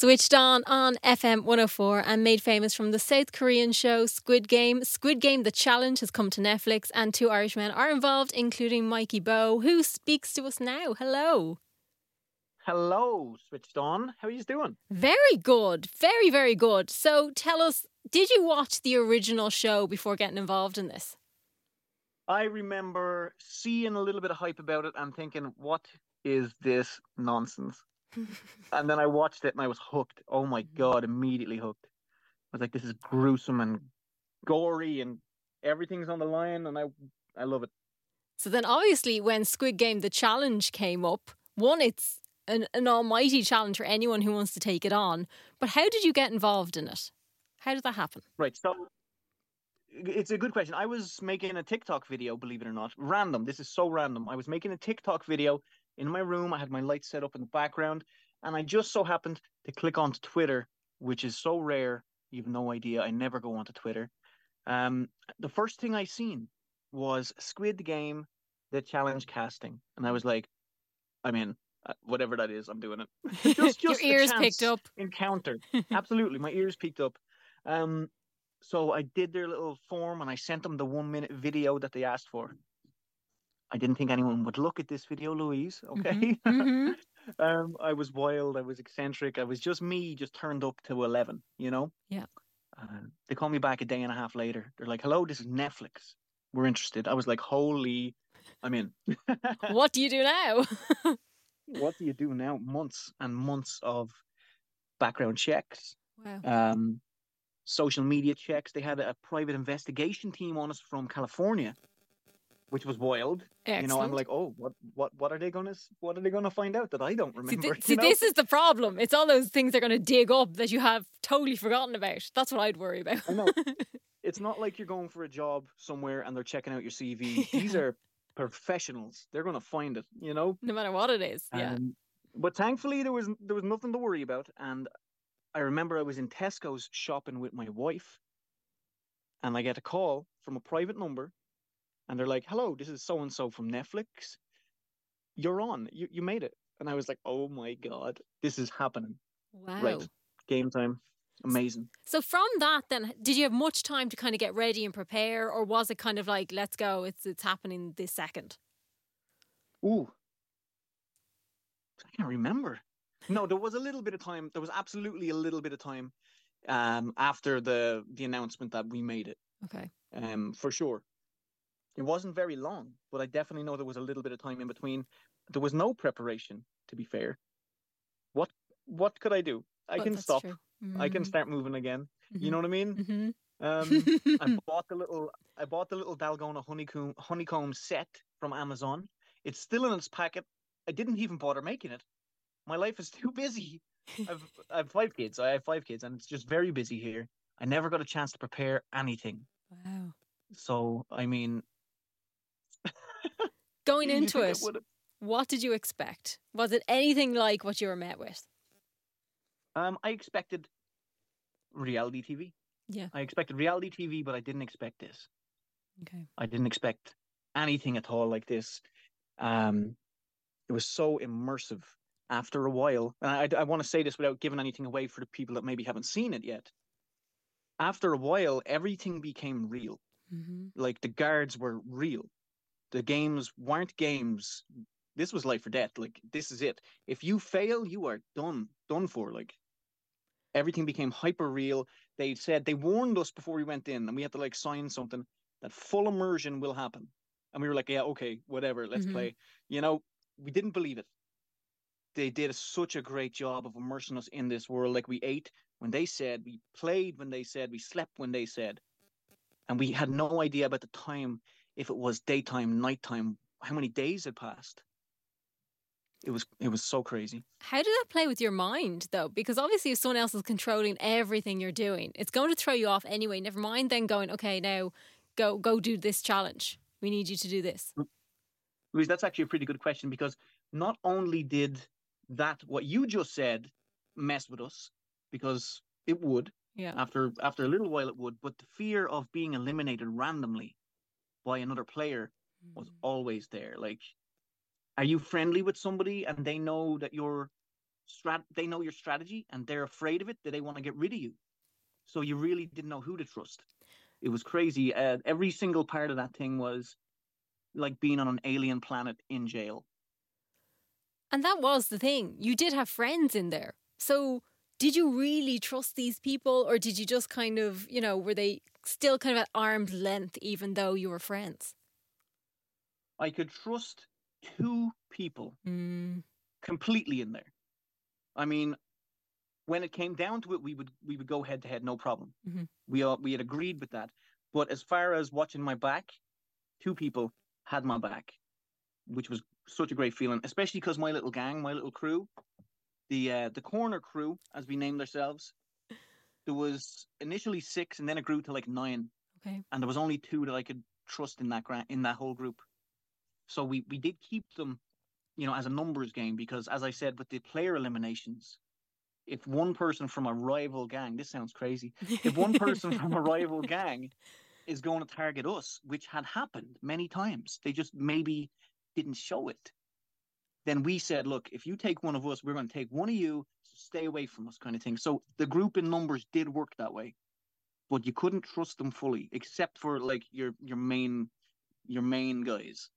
Switched on on FM 104 and made famous from the South Korean show Squid Game. Squid Game The Challenge has come to Netflix and two Irishmen are involved, including Mikie Bowe, who speaks to us now. Hello. Hello, Switched On. How are you doing? Very good. Very, very good. So tell us, did you watch the original show before getting involved in this? I remember seeing a little bit of hype about it and thinking, what is this nonsense? and then I watched it and I was hooked. Oh my Mm-hmm. god, immediately hooked. I was like, this is gruesome and gory and everything's on the line and I I love it. So then, obviously, when Squid Game The Challenge came up, one, it's an, an almighty challenge for anyone who wants to take it on. But how did you get involved in it? How did that happen? Right, so it's a good question. I was making a TikTok video, believe it or not. Random. This is so random. I was making a TikTok video in my room. I had my lights set up in the background, and I just so happened to click onto Twitter, which is so rare. You've no idea. I never go onto Twitter. Um, the first thing I seen was Squid Game, the challenge casting, and I was like, I mean. Uh, whatever that is, I'm doing it. just, just Your ears picked up. Encounter. Absolutely, my ears picked up. Um, so I did their little form and I sent them the one minute video that they asked for. I didn't think anyone would look at this video, Louise. Okay. Mhm. um, I was wild. I was eccentric. I was just me, just turned up to 11, you know? Yeah. Uh, they called me back a day and a half later. They're like, hello, this is Netflix. We're interested. I was like, holy, I'm in. what do you do now? what do you do now? Months and months of background checks, wow. um, social media checks. They had a private investigation team on us from California, which was wild. Excellent. You know, I'm like, oh, what, what, what are they gonna, what are they gonna find out that I don't remember? see you know? this is the problem. It's all those things they're going to dig up that you have totally forgotten about. That's what I'd worry about. I know. It's not like you're going for a job somewhere and they're checking out your CV. These are professionals. They're gonna find it. You know. no matter what it is. Yeah. Um, but thankfully, there was there was nothing to worry about, and I remember I was in Tesco's shopping with my wife, and I get a call from a private number, and they're like, "Hello, this is so and so from Netflix. You're on. You you made it." And I was like, "Oh my god, this is happening! wow. Right, game time, amazing." So from that, then, did you have much time to kind of get ready and prepare, or was it kind of like, let's go, it's it's happening this second? Ooh, I can't remember. No, there was a little bit of time. There was absolutely a little bit of time um, after the the announcement that we made it. Okay. um, for sure. It wasn't very long, but I definitely know there was a little bit of time in between. There was no preparation, to be fair. What what could I do? I can stop. true. I can start moving again. You know what I mean? hmm Um, I bought the little I bought the little Dalgona honeycomb honeycomb set from Amazon. It's still in its packet. I didn't even bother making it. My life is too busy. I've I've five kids. I have five kids, and it's just very busy here. I never got a chance to prepare anything. wow. So I mean, Going into think I it, what did you expect? Was it anything like what you were met with? Um, I expected reality TV. Yeah. I expected reality TV, but I didn't expect this. Okay. I didn't expect anything at all like this. Um, it was so immersive. After a while, and I, I want to say this without giving anything away for the people that maybe haven't seen it yet. After a while, everything became real. hmm Like the guards were real. The games weren't games. This was life or death. Like this is it. If you fail, you are done, done for. Like everything became hyper real. They said they warned us before we went in, and we had to like sign something that full immersion will happen. And we were like, yeah, okay, whatever, let's Mhm. play. You know, we didn't believe it. They did such a great job of immersing us in this world. Like we ate when they said, we played when they said, we slept when they said, and we had no idea about the time if it was daytime, nighttime, how many days had passed. It was it was so crazy. How did that play with your mind, though? Because obviously, if someone else is controlling everything you're doing, it's going to throw you off anyway. Never mind then going, okay, now go go do this challenge. We need you to do this. Mm. Louise, that's actually a pretty good question because not only did that what you just said mess with us, because it would Yeah. after after a little while it would, but the fear of being eliminated randomly by another player was Mm. always there. Like, are you friendly with somebody and they know that you're strat they know your strategy and they're afraid of it that they want to get rid of you. So you really didn't know who to trust. It was crazy. Uh, every single part of that thing was like being on an alien planet in jail. And that was the thing. You did have friends in there. So did you really trust these people or did you just kind of, you know, were they still kind of at arm's length even though you were friends? I could trust two people mm. completely in there. I mean, when it came down to it, we would we would go head to head, no problem. Mm-hmm. We all we had agreed with that. But as far as watching my back, two people had my back, which was such a great feeling, especially because my little gang, my little crew, the uh, the corner crew, as we named ourselves, there was initially six, and then it grew to like nine. Okay. And there was only two that I could trust in that in that whole group. So we we did keep them, you know, as a numbers game because, as I said, with the player eliminations, if one person from a rival gang, this sounds crazy, if one person from a rival gang is going to target us, which had happened many times, they just maybe didn't show it. Then we said, look, if you take one of us, we're going to take one of you, stay away from us, kind of thing. So the group in numbers did work that way, but you couldn't trust them fully, except for like your your main your main guys.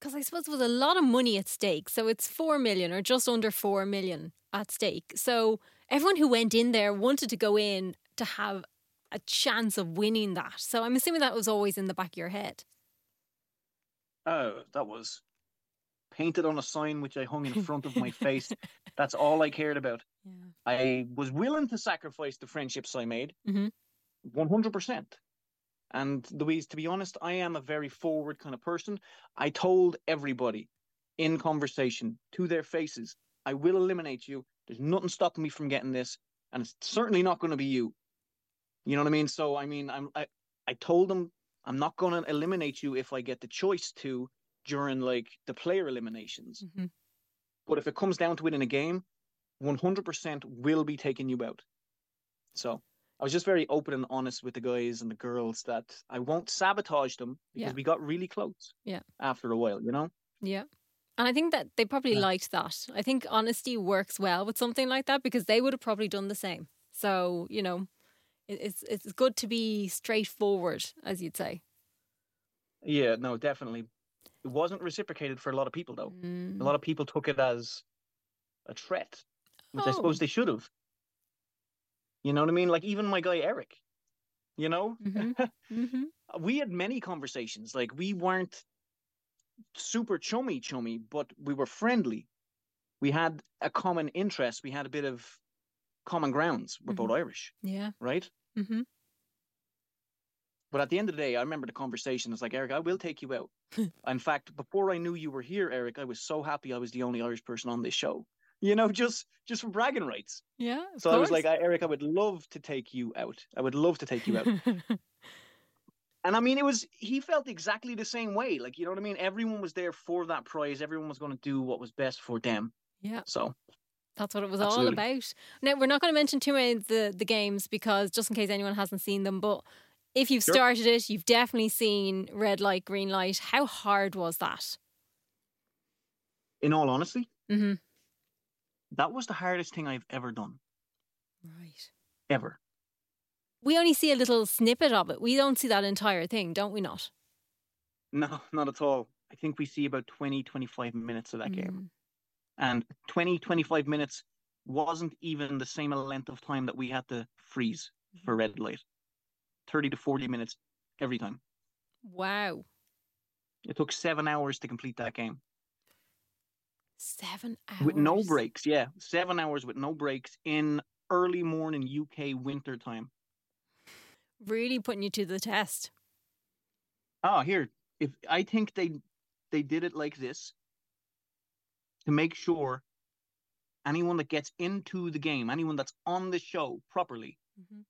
Because I suppose there was a lot of money at stake. So it's four million or just under four million at stake. So everyone who went in there wanted to go in to have a chance of winning that. So I'm assuming that was always in the back of your head. Oh, that was painted on a sign which I hung in front of my face. That's all I cared about. Yeah. I was willing to sacrifice the friendships I made, mm-hmm. 100%. And Louise, to be honest, I am a very forward kind of person. I told everybody in conversation to their faces, I will eliminate you. There's nothing stopping me from getting this, and it's certainly not going to be you. You know what I mean? So I mean, I'm I, I told them I'm not going to eliminate you if I get the choice to during like the player eliminations. Mm-hmm. But if it comes down to it in a game, 100% will be taking you out. So I was just very open and honest with the guys and the girls that I won't sabotage them because Yeah. we got really close. Yeah. After a while, you know. Yeah. And I think that they probably Yeah. liked that. I think honesty works well with something like that because they would have probably done the same. So, you know, it's it's good to be straightforward, as you'd say. Yeah. No, definitely. It wasn't reciprocated for a lot of people though. Mm. A lot of people took it as a threat, which I Oh. suppose they should have. You know what I mean? Like even my guy Eric. You know, Mhm. hmm we had many conversations. Like we weren't super chummy chummy, but we were friendly. We had a common interest. We had a bit of common grounds. We're both Irish, Yeah. right? But at the end of the day, I remember the conversation. It's like, Eric, I will take you out. In fact, before I knew you were here, Eric, I was so happy I was the only Irish person on this show. You know, just just for bragging rights. Yeah. So I was like, Eric, I would love to take you out. I would love to take you out. And I mean, it was, he felt exactly the same way. Like, you know what I mean? Everyone was there for that prize. Everyone was going to do what was best for them. yeah. So, That's what it was Absolutely. all about. Now we're not going to mention too many of the the games because just in case anyone hasn't seen them, but if you've Sure. started it, you've definitely seen red light, green light. How hard was that? in all honesty, Mm-hmm. that was the hardest thing I've ever done. Right. Ever. We only see a little snippet of it. We don't see that entire thing, don't we? Not. No, not at all. I think we see about 20, 25 minutes of that game. Mm. And 20, 25 minutes wasn't even the same length of time that we had to freeze for red light. 30 to 40 minutes every time. Wow. It took seven hours to complete that game Seven hours with no breaks. Yeah, seven hours with no breaks in early morning UK winter time. Really putting you to the test. Oh, here, if I think they they did it like this to make sure anyone that gets into the game, anyone that's on the show properly, Mhm.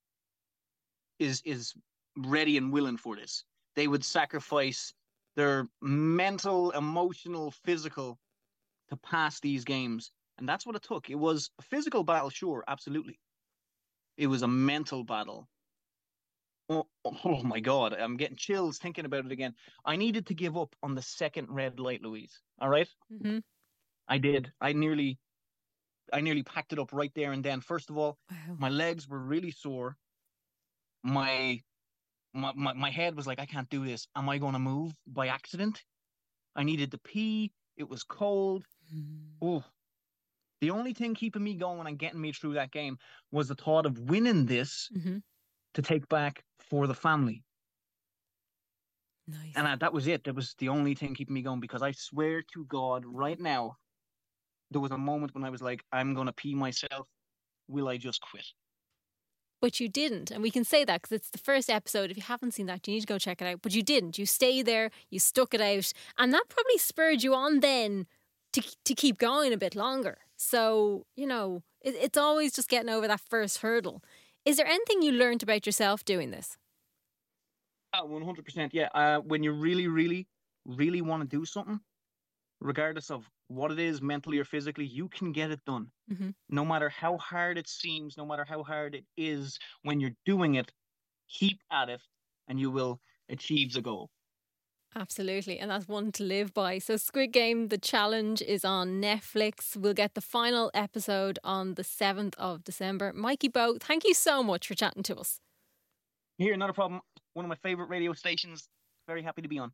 Is is ready and willing for this. They would sacrifice their mental, emotional, physical to pass these games. And that's what it took. It was a physical battle, sure, absolutely. It was a mental battle. Oh, oh my god, I'm getting chills thinking about it again. I needed to give up on the second red light, Louise. All right? hmm I did. I nearly I nearly packed it up right there and then. First of all, Wow. my legs were really sore. My my my, my head was like, I can't do this. Am I going to move by accident? I needed to pee. It was cold. Oh, the only thing keeping me going and getting me through that game was the thought of winning this hmm to take back for the family. Nice. And uh, that was it. That was the only thing keeping me going because I swear to God, right now, there was a moment when I was like, I'm going to pee myself. Will I just quit? But you didn't. And we can say that because it's the first episode. If you haven't seen that, you need to go check it out. But you didn't. You stayed there, you stuck it out. And that probably spurred you on then to, to keep going a bit longer. So, you know, it, it's always just getting over that first hurdle. Is there anything you learned about yourself doing this? Uh, 100%. Yeah. Uh, when you really, really, really want to do something, regardless of what it is, mentally or physically, you can get it done. Mhm. No matter how hard it seems, no matter how hard it is, when you're doing it, keep at it and you will achieve the goal. Absolutely. And that's one to live by. So, Squid Game, the challenge is on Netflix. We'll get the final episode on the 7th of December. Mikie Bowe, thank you so much for chatting to us. Here, not a problem. One of my favorite radio stations. Very happy to be on.